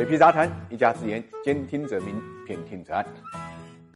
水皮杂谈，一家之言，兼听则明，偏听则暗。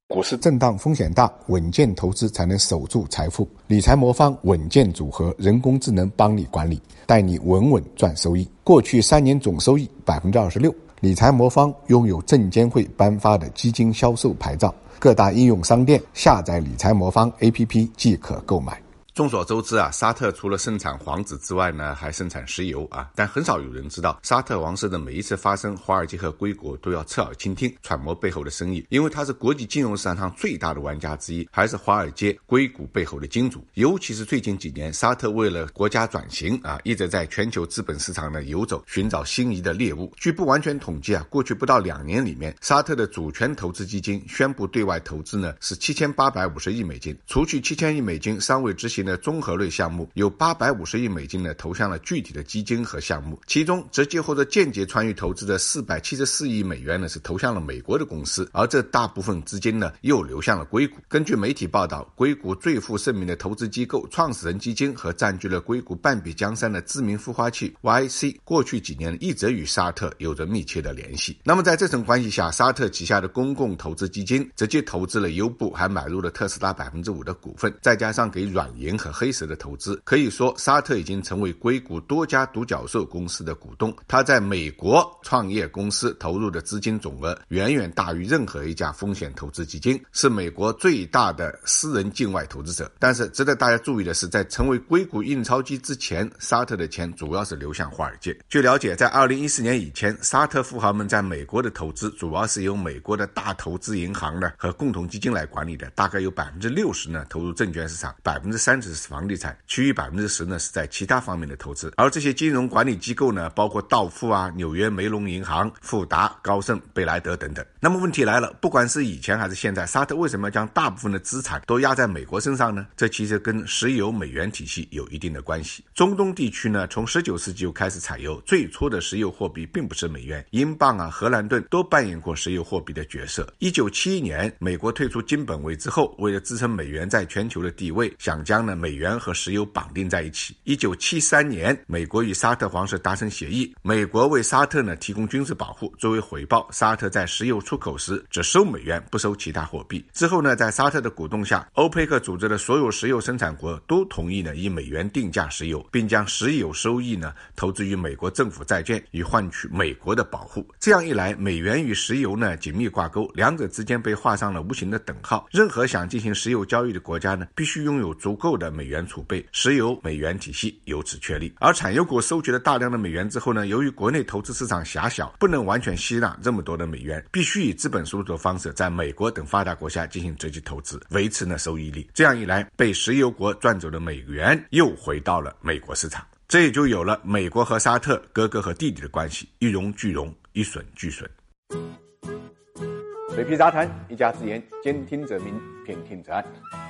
股市震荡风险大，稳健投资才能守住财富。理财魔方稳健组合，人工智能帮你管理，带你稳稳赚收益。过去三年总收益百分之二十六。理财魔方拥有证监会颁发的基金销售牌照，各大应用商店下载理财魔方 APP 即可购买。众所周知啊，沙特除了生产黄纸之外呢，还生产石油啊。但很少有人知道，沙特王室的每一次发声，华尔街和硅谷都要侧耳倾听，揣摩背后的生意，因为它是国际金融市场上最大的玩家之一，还是华尔街、硅谷背后的金主。尤其是最近几年，沙特为了国家转型啊，一直在全球资本市场呢游走，寻找心仪的猎物。据不完全统计啊，过去不到两年里面，沙特的主权投资基金宣布对外投资呢是七千八百五十亿美金，除去七千亿美金尚未执行的综合类项目，有八百五十亿美金呢投向了具体的基金和项目，其中直接或者间接参与投资的四百七十四亿美元呢是投向了美国的公司，而这大部分资金呢又流向了硅谷。根据媒体报道，硅谷最负盛名的投资机构创始人基金和占据了硅谷半壁江山的知名孵化器 YC，过去几年一直与沙特有着密切的联系。那么在这层关系下，沙特旗下的公共投资基金直接投资了优步，还买入了特斯拉百分之五的股份，再加上给软银和黑石的投资可以说，沙特已经成为硅谷多家独角兽公司的股东。他在美国创业公司投入的资金总额远远大于任何一家风险投资基金，是美国最大的私人境外投资者。但是，值得大家注意的是，在成为硅谷印钞机之前，沙特的钱主要是流向华尔街。据了解，在二零一四年以前，沙特富豪们在美国的投资主要是由美国的大投资银行的和共同基金来管理的，大概有百分之六十呢投入证券市场，百分之三。是房地产，其余百分之十呢是在其他方面的投资，而这些金融管理机构呢，包括道富啊、纽约梅隆银行、富达、高盛、贝莱德等等。那么问题来了，不管是以前还是现在，沙特为什么将大部分的资产都压在美国身上呢？这其实跟石油美元体系有一定的关系。中东地区呢，从十九世纪就开始采油，最初的石油货币并不是美元、英镑啊、荷兰盾都扮演过石油货币的角色。一九七一年，美国退出金本位之后，为了支撑美元在全球的地位，想将呢。美元和石油绑定在一起。一九七三年，美国与沙特皇室达成协议，美国为沙特呢提供军事保护，作为回报，沙特在石油出口时只收美元，不收其他货币。之后呢，在沙特的鼓动下，欧佩克组织的所有石油生产国都同意呢以美元定价石油，并将石油收益呢投资于美国政府债券，以换取美国的保护。这样一来，美元与石油呢紧密挂钩，两者之间被画上了无形的等号。任何想进行石油交易的国家呢，必须拥有足够的的美元。储备石油美元体系由此确立，而产油国收集了大量的美元之后呢，由于国内投资市场狭小，不能完全吸纳这么多的美元，必须以资本输出的方式在美国等发达国家进行直接投资，维持呢收益率。这样一来，被石油国赚走的美元又回到了美国市场，这也就有了美国和沙特哥哥和弟弟的关系，一荣俱荣，一损俱损。水皮杂谈，一家之言，兼听则明，偏听则暗。